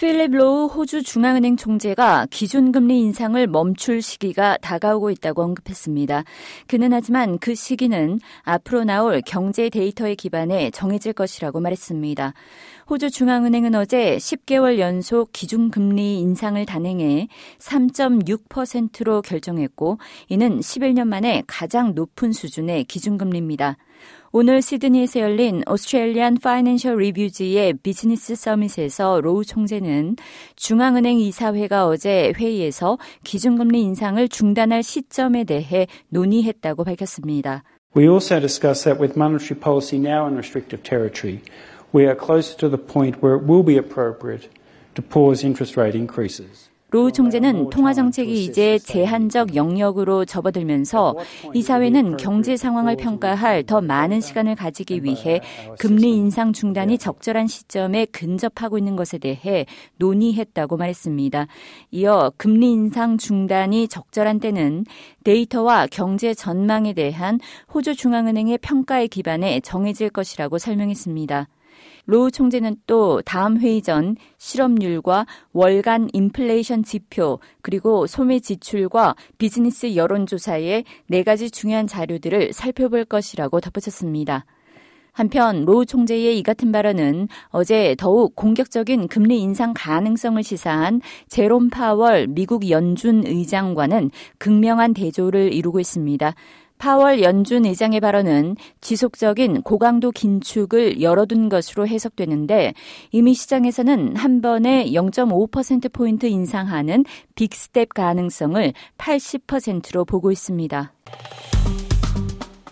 필립 로우 호주 중앙은행 총재가 기준금리 인상을 멈출 시기가 다가오고 있다고 언급했습니다. 그는 하지만 그 시기는 앞으로 나올 경제 데이터에 기반해 정해질 것이라고 말했습니다. 호주 중앙은행은 어제 10개월 연속 기준금리 인상을 단행해 3.6%로 결정했고 이는 11년 만에 가장 높은 수준의 기준금리입니다. 오늘 시드니에서 열린 Australian Financial Review지의 Business Summit에서 로우 총재는 중앙은행 이사회가 어제 회의에서 기준금리 인상을 중단할 시점에 대해 논의했다고 밝혔습니다. We also discussed that with monetary policy now in restrictive territory, we are closer to the point where it will be appropriate to pause interest rate increases. 로우 총재는 통화 정책이 이제 제한적 영역으로 접어들면서 이사회는 경제 상황을 평가할 더 많은 시간을 가지기 위해 금리 인상 중단이 적절한 시점에 근접하고 있는 것에 대해 논의했다고 말했습니다. 이어 금리 인상 중단이 적절한 때는 데이터와 경제 전망에 대한 호주 중앙은행의 평가에 기반해 정해질 것이라고 설명했습니다. 로우 총재는 또 다음 회의 전 실업률과 월간 인플레이션 지표 그리고 소매 지출과 비즈니스 여론조사의 네 가지 중요한 자료들을 살펴볼 것이라고 덧붙였습니다. 한편 로 총재의 이 같은 발언은 어제 더욱 공격적인 금리 인상 가능성을 시사한 제롬 파월 미국 연준 의장과는 극명한 대조를 이루고 있습니다. 파월 연준 의장의 발언은 지속적인 고강도 긴축을 열어둔 것으로 해석되는데 이미 시장에서는 한 번에 0.5%포인트 인상하는 big step 가능성을 80%로 보고 있습니다.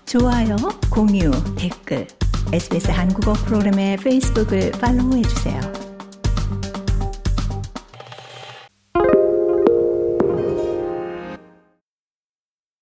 좋아요, 공유, 댓글, SBS 한국어 프로그램의 페이스북을 follow해주세요.